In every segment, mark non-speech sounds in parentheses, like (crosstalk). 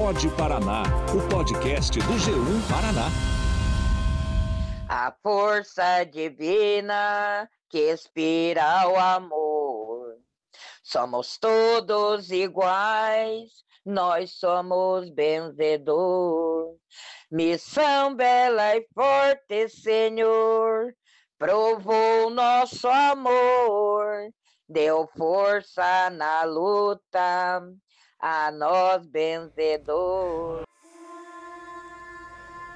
Pode Paraná, o podcast do G1 Paraná. A força divina que inspira o amor. Somos todos iguais, nós somos benzedor. Missão bela e forte, Senhor, provou nosso amor, deu força na luta, a nós benzedor.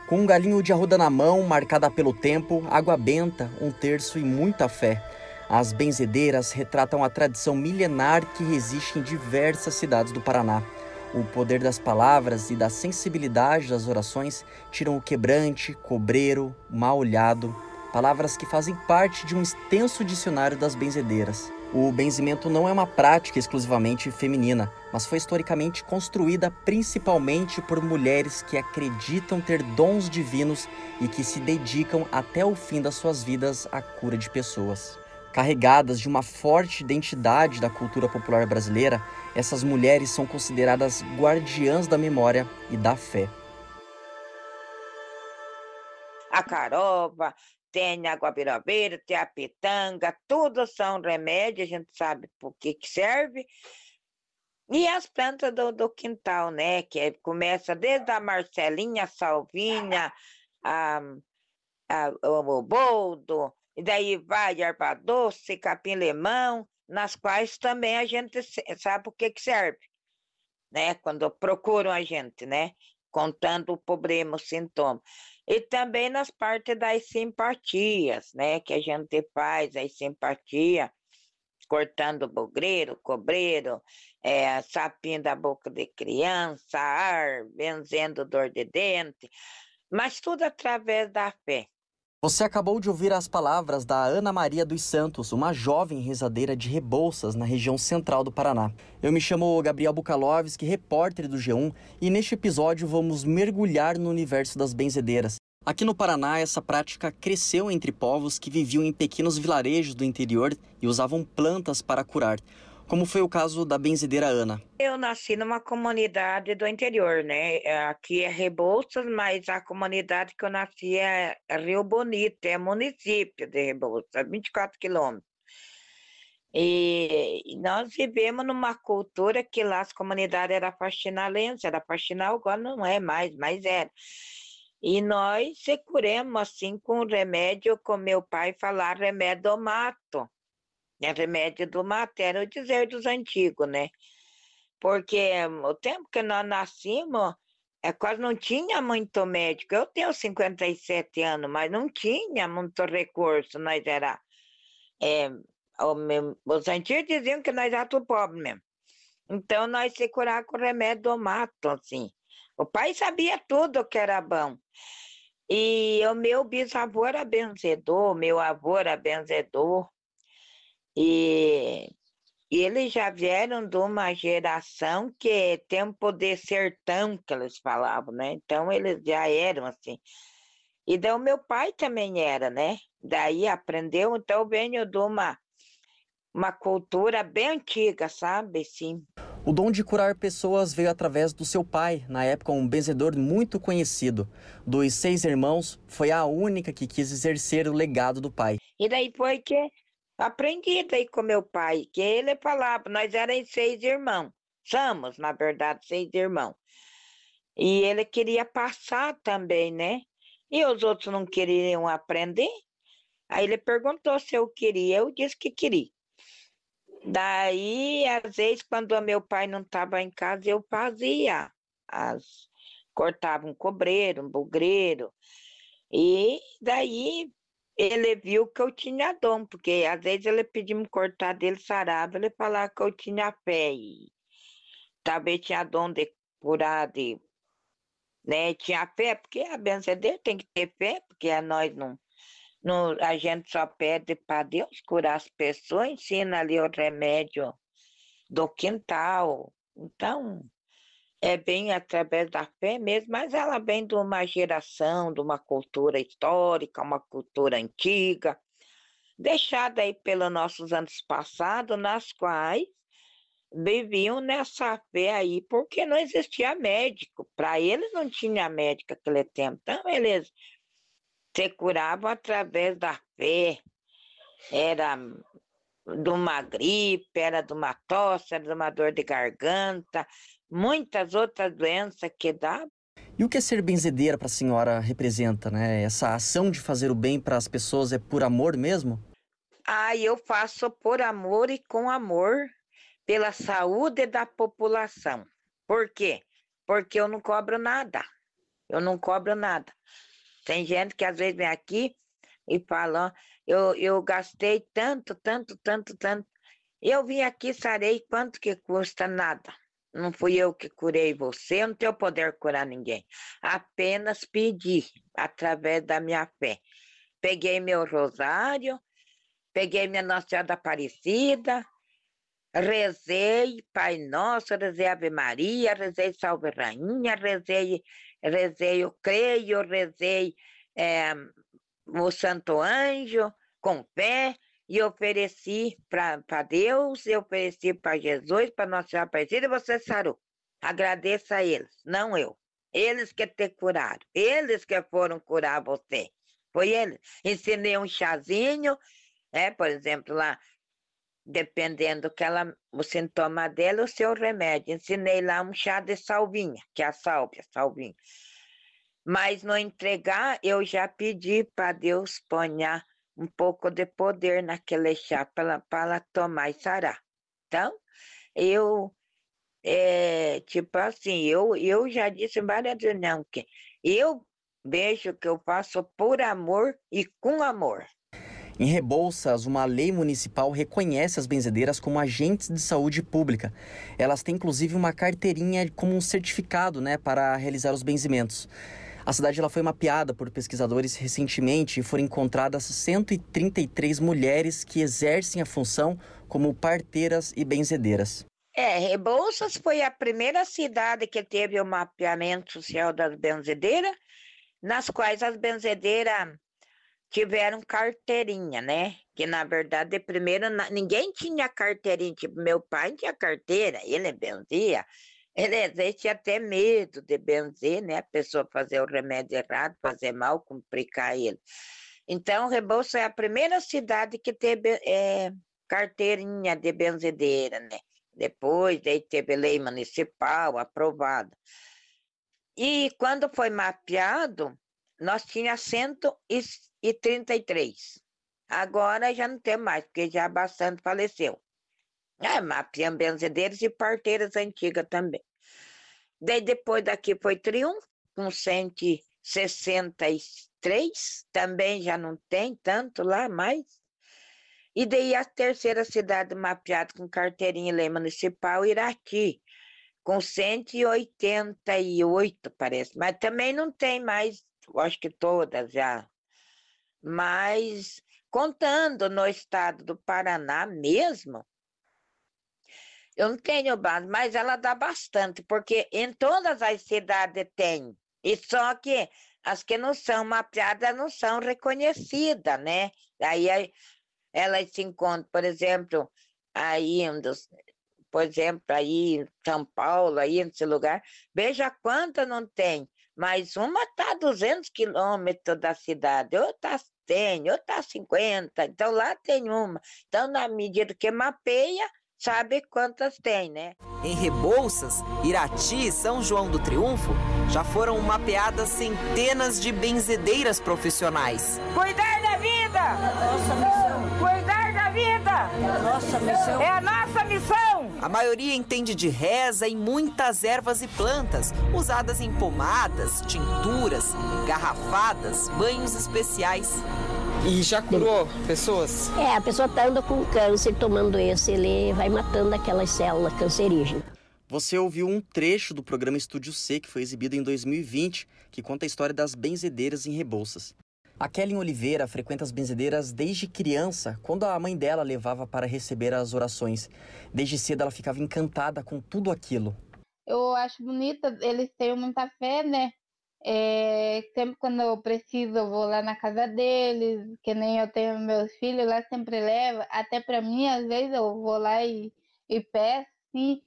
Com um galinho de arruda na mão, marcada pelo tempo, água benta, um terço e muita fé. As benzedeiras retratam a tradição milenar que resiste em diversas cidades do Paraná. O poder das palavras e da sensibilidade das orações tiram o quebrante, cobreiro, mal olhado, palavras que fazem parte de um extenso dicionário das benzedeiras. O benzimento não é uma prática exclusivamente feminina, mas foi historicamente construída principalmente por mulheres que acreditam ter dons divinos e que se dedicam até o fim das suas vidas à cura de pessoas. Carregadas de uma forte identidade da cultura popular brasileira, essas mulheres são consideradas guardiãs da memória e da fé. A caroba, tem a guabirabeira, tem a pitanga, tudo são remédios, a gente sabe por que, que serve. E as plantas do, do quintal, né? Que é, começa desde a marcelinha, a salvinha, a, a, o, o boldo, e daí vai erva doce, capim-limão, nas quais também a gente sabe o que, que serve, né? Quando procuram a gente, né? Contando o problema, o sintoma. E também nas partes das simpatias, né? Que a gente faz as simpatias, cortando bugreiro, cobreiro, é, sapinho da boca de criança, ar, benzendo dor de dente, mas tudo através da fé. Você acabou de ouvir as palavras da Ana Maria dos Santos, uma jovem rezadeira de Rebouças, na região central do Paraná. Eu me chamo Gabriel Bukalovski, repórter do G1, e neste episódio vamos mergulhar no universo das benzedeiras. Aqui no Paraná, essa prática cresceu entre povos que viviam em pequenos vilarejos do interior e usavam plantas para curar como foi o caso da benzedeira Ana. Eu nasci numa comunidade do interior, né? Aqui é Rebouças, mas a comunidade que eu nasci é Rio Bonito, é município de Rebouças, 24 quilômetros. E nós vivemos numa cultura que lá as comunidades eram faxinalense, era faxinal, agora não é mais, mas era. E nós se curemos assim com remédio, como meu pai falar, remédio do mato é remédio do materno, o dizer dos antigos, né? Porque o tempo que nós nascemos, é, quase não tinha muito médico. Eu tenho 57 anos, mas não tinha muito recurso. Nós era. É, os antigos diziam que nós éramos tudo pobre mesmo. Então, nós se curar com remédio do mato, assim. O pai sabia tudo que era bom. E o meu bisavô era benzedor, meu avô era benzedor. E, e eles já vieram de uma geração que tem um poder sertão, que eles falavam, né? Então eles já eram assim. E daí o meu pai também era, né? Daí aprendeu, então eu venho de uma, uma cultura bem antiga, sabe? Sim. O dom de curar pessoas veio através do seu pai, na época um benzedor muito conhecido. Dos seis irmãos, foi a única que quis exercer o legado do pai. E daí foi que Aprendi daí com meu pai, que ele falava, nós éramos seis irmãos, somos, na verdade, seis irmãos. E ele queria passar também, né? E os outros não queriam aprender. Aí ele perguntou se eu queria, eu disse que queria. Daí, às vezes, quando meu pai não estava em casa, eu fazia. As... Cortava um cobreiro, um bugreiro. E daí ele viu que eu tinha dom, porque às vezes ele pedia me cortar dele sarava, ele falava que eu tinha fé e talvez tinha dom de curar, de, né, tinha fé, porque a benzedeira tem que ter fé, porque a nós não, não a gente só pede para Deus curar as pessoas, ensina ali o remédio do quintal, então é bem através da fé mesmo, mas ela vem de uma geração, de uma cultura histórica, uma cultura antiga, deixada aí pelos nossos anos passados, nas quais viviam nessa fé aí, porque não existia médico. Para eles não tinha médico naquele tempo. Então, eles se curavam através da fé. Era de uma gripe, era de uma tosse, era de uma dor de garganta, muitas outras doenças que dá. E o que é ser benzedeira para a senhora representa, né? Essa ação de fazer o bem para as pessoas é por amor mesmo? Ah, eu faço por amor e com amor pela saúde da população. Por quê? Porque eu não cobro nada. Eu não cobro nada. Tem gente que às vezes vem aqui e fala, eu, eu gastei tanto, tanto, tanto, tanto. Eu vim aqui, sarei, quanto que custa? Nada. Não fui eu que curei você, eu não tenho poder curar ninguém. Apenas pedi, através da minha fé. Peguei meu rosário, peguei minha Nossa Senhora da Aparecida, rezei Pai Nosso, rezei Ave Maria, rezei Salve Rainha, rezei, rezei o Creio, rezei é, o Santo Anjo com fé e ofereci para Deus, e ofereci para Jesus, para Nossa Senhora Aparecida, e você sarou. Agradeça a eles, não eu. Eles que te curaram, eles que foram curar você. Foi eles. Ensinei um chazinho, é, por exemplo, lá, dependendo que ela, o sintoma dela, o seu remédio. Ensinei lá um chá de salvinha, que é a sálvia, salvinha. Mas no entregar, eu já pedi para Deus ponhar um pouco de poder naquele chá para ela tomar e sarar. Então, eu, é, tipo assim, eu, eu já disse várias vezes, não, que eu vejo que eu faço por amor e com amor. Em Rebouças, uma lei municipal reconhece as benzedeiras como agentes de saúde pública. Elas têm inclusive uma carteirinha como um certificado né, para realizar os benzimentos. A cidade ela foi mapeada por pesquisadores recentemente e foram encontradas 133 mulheres que exercem a função como parteiras e benzedeiras. É, Rebouças foi a primeira cidade que teve o mapeamento social das benzedeiras, nas quais as benzedeiras tiveram carteirinha, né? Que na verdade, primeiro, ninguém tinha carteirinha. Tipo, meu pai tinha carteira, ele benzia. Ele existe até medo de benzer, né? A pessoa fazer o remédio errado, fazer mal, complicar ele. Então, Rebouça é a primeira cidade que teve é, carteirinha de benzedeira, né? Depois, daí teve lei municipal aprovada. E quando foi mapeado, nós tínhamos 133. Agora já não tem mais, porque já bastante faleceu. É, mapeamos benzedeiras e parteiras antigas também. Daí depois daqui foi Triunfo, com 163, também já não tem tanto lá mais. E daí a terceira cidade mapeada com carteirinha lei municipal, Irati, com 188, parece. Mas também não tem mais, acho que todas já. Mas contando no estado do Paraná mesmo, eu não tenho base, mas ela dá bastante, porque em todas as cidades tem. E só que as que não são mapeadas não são reconhecidas, né? Aí elas se encontram, por exemplo, aí por exemplo, aí em São Paulo, aí nesse lugar, veja quanta não tem. Mas uma está a 200 quilômetros da cidade, outra tem, outra a 50, então lá tem uma. Então, na medida que mapeia, sabe quantas tem, né? Em Rebouças, Irati e São João do Triunfo, já foram mapeadas centenas de benzedeiras profissionais. Cuidar da vida! É nossa missão. Cuidar da vida! É nossa missão. É a nossa missão! A maioria entende de reza e muitas ervas e plantas, usadas em pomadas, tinturas, garrafadas, banhos especiais. E já curou pessoas? É, a pessoa tá andando com câncer, tomando esse, ele vai matando aquelas células cancerígenas. Você ouviu um trecho do programa Estúdio C, que foi exibido em 2020, que conta a história das benzedeiras em Rebouças. A Kellen Oliveira frequenta as benzedeiras desde criança, quando a mãe dela levava para receber as orações. Desde cedo ela ficava encantada com tudo aquilo. Eu acho bonita, eles têm muita fé, né? É, sempre quando eu preciso, vou lá na casa deles, que nem eu tenho meus filhos lá, sempre levo. Até para mim, às vezes, eu vou lá e, e peço. assim,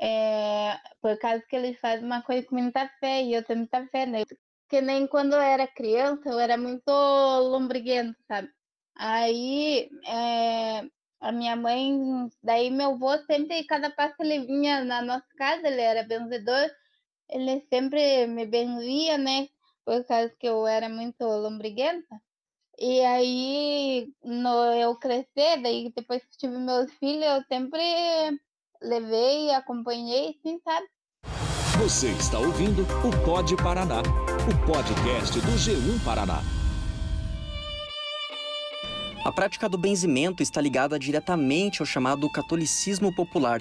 é, por causa que eles fazem uma coisa com muita fé, e eu tenho muita fé, né? Que nem quando eu era criança, eu era muito lombriguento, sabe? Aí, é, a minha mãe, daí meu avô sempre, cada passo ele vinha na nossa casa, ele era benzedor, ele sempre me benzia, né? Por causa que eu era muito lombriguenta. E aí, no eu crescer, daí depois que tive meus filhos, eu sempre levei, acompanhei, sim, sabe? Você está ouvindo o Pod Paraná, o podcast do G1 Paraná. A prática do benzimento está ligada diretamente ao chamado catolicismo popular.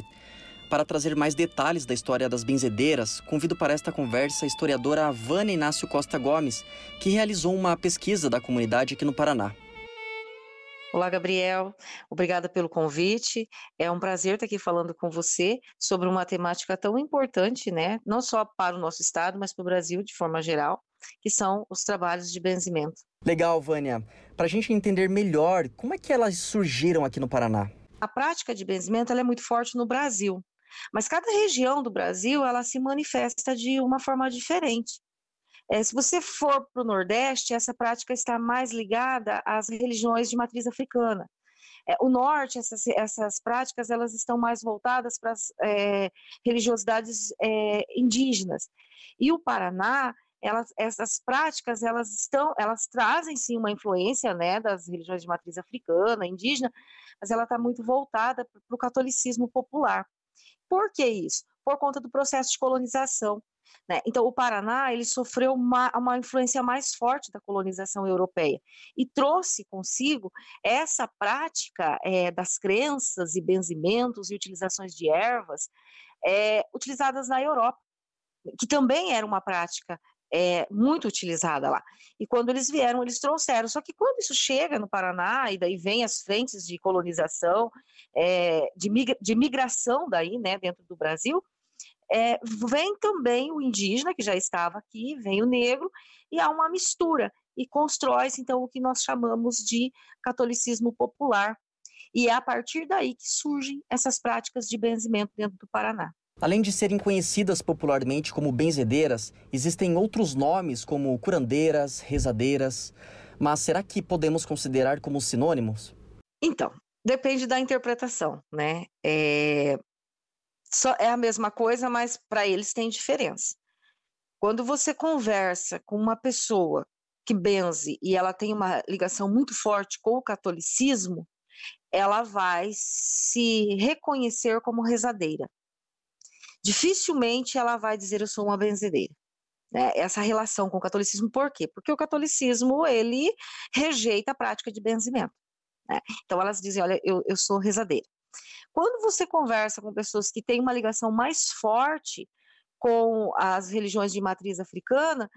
Para trazer mais detalhes da história das benzedeiras, convido para esta conversa a historiadora Vânia Inácio Costa Gomes, que realizou uma pesquisa da comunidade aqui no Paraná. Olá, Gabriel. Obrigada pelo convite. É um prazer estar aqui falando com você sobre uma temática tão importante, né? Não só para o nosso estado, mas para o Brasil de forma geral, que são os trabalhos de benzimento. Legal, Vânia. Para a gente entender melhor, como é que elas surgiram aqui no Paraná? A prática de benzimento é muito forte no Brasil, mas cada região do Brasil ela se manifesta de uma forma diferente. É, se você for para o Nordeste, essa prática está mais ligada às religiões de matriz africana. É, o Norte, essas, essas práticas, elas estão mais voltadas para as é, religiosidades é, indígenas. E o Paraná, elas, essas práticas elas estão, elas trazem sim uma influência né, das religiões de matriz africana, indígena, mas ela está muito voltada para o catolicismo popular. Por que isso? Por conta do processo de colonização. Né? Então, o Paraná ele sofreu uma, uma influência mais forte da colonização europeia e trouxe consigo essa prática é, das crenças e benzimentos e utilizações de ervas é, utilizadas na Europa, que também era uma prática é, muito utilizada lá. E quando eles vieram, eles trouxeram. Só que quando isso chega no Paraná, e daí vem as frentes de colonização, é, de, migra de migração daí, né, dentro do Brasil, é, vem também o indígena, que já estava aqui, vem o negro, e há uma mistura. E constrói-se, então, o que nós chamamos de catolicismo popular. E é a partir daí que surgem essas práticas de benzimento dentro do Paraná. Além de serem conhecidas popularmente como benzedeiras, existem outros nomes como curandeiras, rezadeiras. Mas será que podemos considerar como sinônimos? Então, depende da interpretação, né? É, só, é a mesma coisa, mas para eles tem diferença. Quando você conversa com uma pessoa que benze e ela tem uma ligação muito forte com o catolicismo, ela vai se reconhecer como rezadeira dificilmente ela vai dizer eu sou uma benzedeira. Né? Essa relação com o catolicismo, por quê? Porque o catolicismo, ele rejeita a prática de benzimento. Né? Então elas dizem, olha, eu, eu sou rezadeira. Quando você conversa com pessoas que têm uma ligação mais forte com as religiões de matriz africana,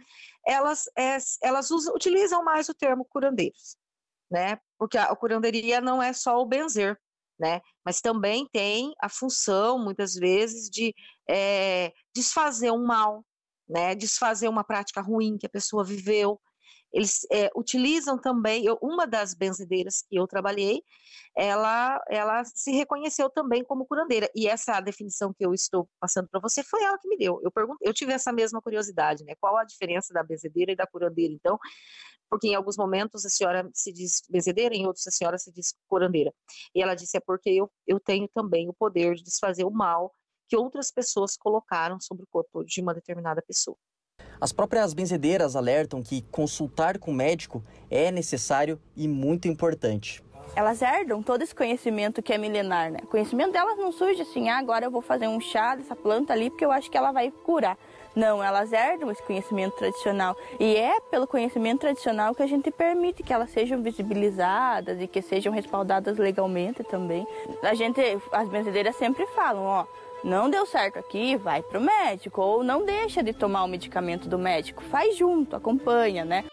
elas, é, elas usam, utilizam mais o termo curandeiros, né? Porque a, curanderia não é só o benzer, né? Mas também tem a função, muitas vezes, de é, desfazer um mal, né? Desfazer uma prática ruim que a pessoa viveu. Eles é, utilizam também, eu, uma das benzedeiras que eu trabalhei, ela, ela se reconheceu também como curandeira. E essa definição que eu estou passando para você foi ela que me deu. Eu, eu tive essa mesma curiosidade, né? Qual a diferença da benzedeira e da curandeira? Então, porque em alguns momentos a senhora se diz benzedeira, em outros a senhora se diz curandeira. E ela disse, é porque eu, eu tenho também o poder de desfazer o mal que outras pessoas colocaram sobre o corpo de uma determinada pessoa. As próprias benzedeiras alertam que consultar com o médico é necessário e muito importante. Elas herdam todo esse conhecimento que é milenar, né? O conhecimento delas não surge assim, ah, agora eu vou fazer um chá dessa planta ali porque eu acho que ela vai curar. Não, elas herdam esse conhecimento tradicional. E é pelo conhecimento tradicional que a gente permite que elas sejam visibilizadas e que sejam respaldadas legalmente também. A gente, as benzedeiras sempre falam, ó, não deu certo aqui, vai pro médico. Ou não deixa de tomar o medicamento do médico, faz junto, acompanha, né?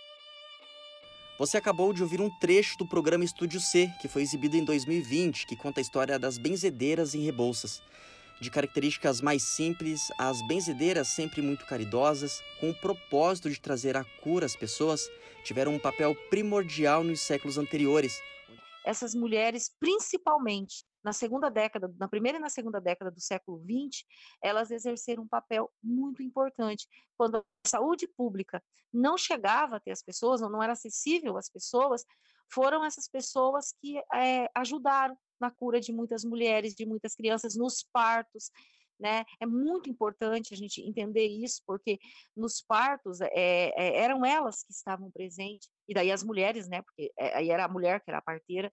Você acabou de ouvir um trecho do programa Estúdio C, que foi exibido em 2020, que conta a história das benzedeiras em Rebouças de características mais simples, as benzedeiras sempre muito caridosas, com o propósito de trazer a cura às pessoas, tiveram um papel primordial nos séculos anteriores. Essas mulheres, principalmente, na segunda década, na primeira e na segunda década do século XX, elas exerceram um papel muito importante. Quando a saúde pública não chegava até as pessoas, ou não era acessível às pessoas, foram essas pessoas que é, ajudaram na cura de muitas mulheres, de muitas crianças, nos partos, né? É muito importante a gente entender isso, porque nos partos é, é, eram elas que estavam presentes, e daí as mulheres, né? Porque aí era a mulher que era a parteira,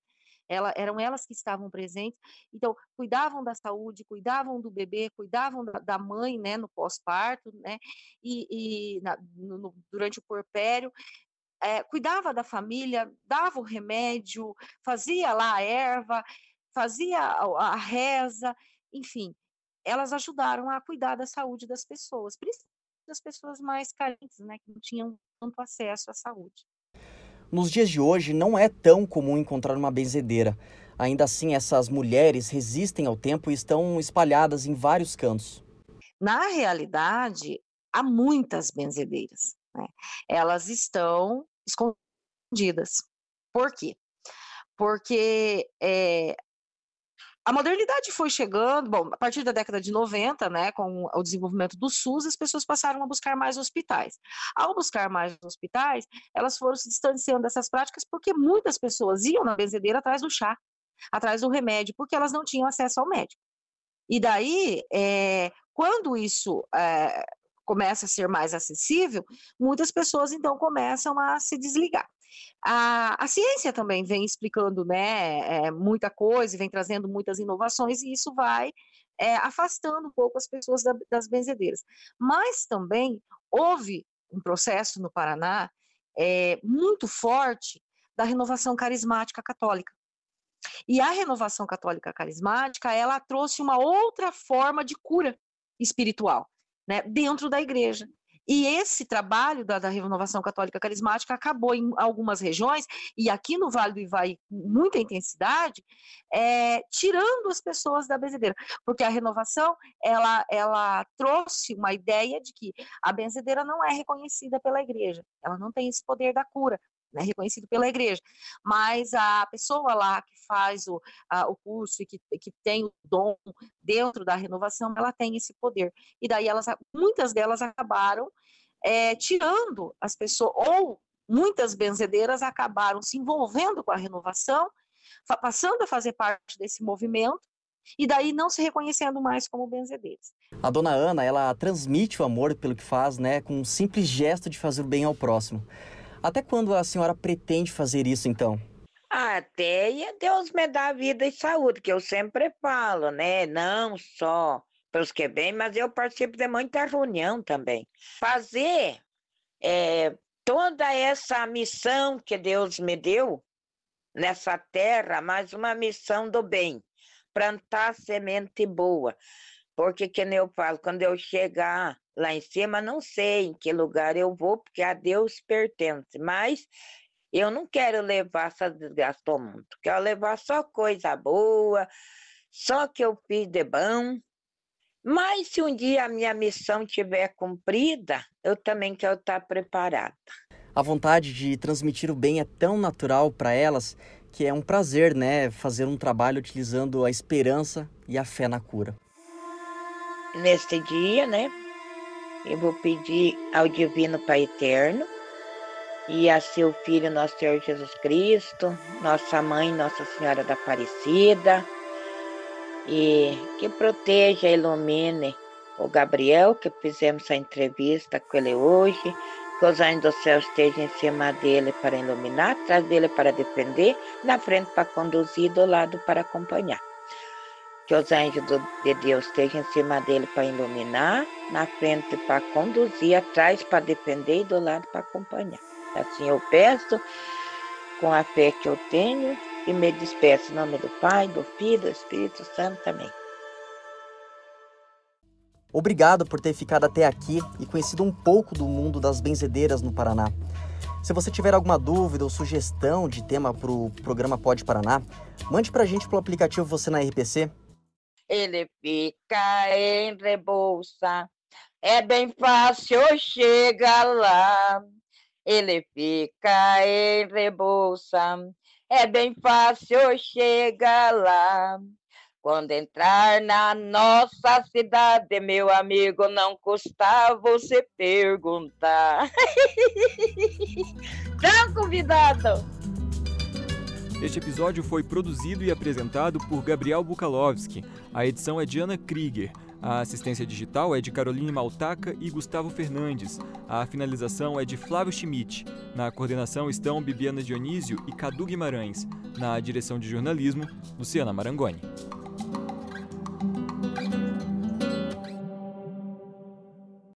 ela, eram elas que estavam presentes, então cuidavam da saúde, cuidavam do bebê, cuidavam da, da mãe, né, no pós-parto, né, e, e na, no, durante o porpério, é, cuidava da família, dava o remédio, fazia lá a erva, fazia a, a reza, enfim, elas ajudaram a cuidar da saúde das pessoas, principalmente das pessoas mais carentes, né, que não tinham tanto acesso à saúde. Nos dias de hoje, não é tão comum encontrar uma benzedeira. Ainda assim, essas mulheres resistem ao tempo e estão espalhadas em vários cantos. Na realidade, há muitas benzedeiras. Né? Elas estão escondidas. Por quê? Porque é, a modernidade foi chegando, bom, a partir da década de 90, né, com o desenvolvimento do SUS, as pessoas passaram a buscar mais hospitais. Ao buscar mais hospitais, elas foram se distanciando dessas práticas porque muitas pessoas iam na benzedeira atrás do chá, atrás do remédio, porque elas não tinham acesso ao médico. E daí, é, quando isso é, começa a ser mais acessível, muitas pessoas então começam a se desligar. A, a ciência também vem explicando né, é, muita coisa, vem trazendo muitas inovações, e isso vai é, afastando um pouco as pessoas da, das benzedeiras. Mas também houve um processo no Paraná é, muito forte da renovação carismática católica. E a renovação católica carismática, ela trouxe uma outra forma de cura espiritual, né, dentro da igreja. E esse trabalho da, da, renovação católica carismática acabou em algumas regiões, e aqui no Vale do Ivaí, com muita intensidade, é, tirando as pessoas da benzedeira. Porque a renovação, ela, ela trouxe uma ideia de que a benzedeira não é reconhecida pela igreja, ela não tem esse poder da cura, né, reconhecido pela igreja, mas a pessoa lá que faz o, a, o curso e que, que tem o dom dentro da renovação, ela tem esse poder. E daí elas, muitas delas acabaram é, tirando as pessoas, ou muitas benzedeiras acabaram se envolvendo com a renovação, passando a fazer parte desse movimento, e daí não se reconhecendo mais como benzedeiras. A dona Ana, ela transmite o amor pelo que faz, né, com um simples gesto de fazer o bem ao próximo. Até quando a senhora pretende fazer isso, então? Até Deus me dá vida e saúde, que eu sempre falo, né? Não só pelos que bem, mas eu participo de muita reunião também. Fazer é, toda essa missão que Deus me deu nessa terra, mais uma missão do bem, plantar semente boa. Porque, que eu falo, quando eu chegar lá em cima, não sei em que lugar eu vou, porque a Deus pertence, mas eu não quero levar essa desgraça ao mundo, quero levar só coisa boa, só que eu fiz de bom. Mas se um dia a minha missão estiver cumprida, eu também quero estar preparada. A vontade de transmitir o bem é tão natural para elas que é um prazer, né, fazer um trabalho utilizando a esperança e a fé na cura. Neste dia, né, eu vou pedir ao Divino Pai Eterno e a seu Filho, nosso Senhor Jesus Cristo, nossa Mãe, Nossa Senhora da Aparecida, e que proteja e ilumine o Gabriel, que fizemos a entrevista com ele hoje, que os anjos do céu estejam em cima dele para iluminar, atrás dele para defender, na frente para conduzir, do lado para acompanhar que os anjos de Deus estejam em cima dele para iluminar, na frente para conduzir, atrás para defender e do lado para acompanhar. Assim eu peço, com a fé que eu tenho, e me despeço em nome do Pai, do Filho, do Espírito Santo também. Obrigado por ter ficado até aqui e conhecido um pouco do mundo das benzedeiras no Paraná. Se você tiver alguma dúvida ou sugestão de tema para o programa Pode Paraná, mande para a gente pelo aplicativo Você na RPC ele fica em Rebolsa. É bem fácil chegar lá. Ele fica em Rebolsa. É bem fácil chegar lá. Quando entrar na nossa cidade, meu amigo, não custa você perguntar. Tchau, (laughs) convidado! Este episódio foi produzido e apresentado por Gabriel Bukalovski. A edição é de Ana Krieger. A assistência digital é de Caroline Maltaca e Gustavo Fernandes. A finalização é de Flávio Schmidt. Na coordenação estão Bibiana Dionísio e Cadu Guimarães. Na direção de jornalismo, Luciana Marangoni.